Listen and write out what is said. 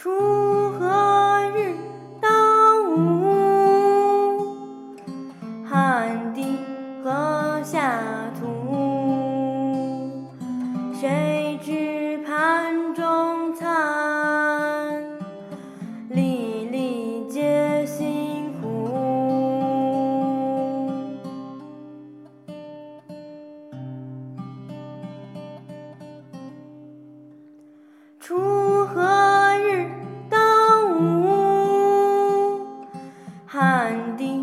锄禾日当午，汗滴禾下土。谁知盘中餐，粒粒皆辛苦。锄。寒地